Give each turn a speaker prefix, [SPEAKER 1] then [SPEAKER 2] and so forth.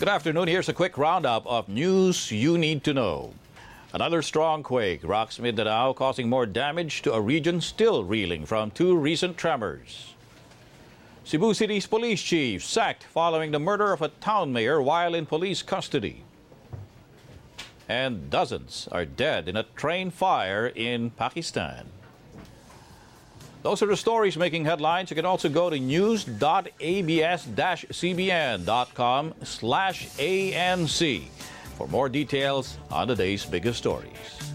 [SPEAKER 1] Good afternoon. Here's a quick roundup of news you need to know. Another strong quake rocks Mindanao, causing more damage to a region still reeling from two recent tremors. Cebu City's police chief sacked following the murder of a town mayor while in police custody. And dozens are dead in a train fire in Pakistan. Those are the stories making headlines. You can also go to news.abs-cbn.com slash ANC for more details on today's biggest stories.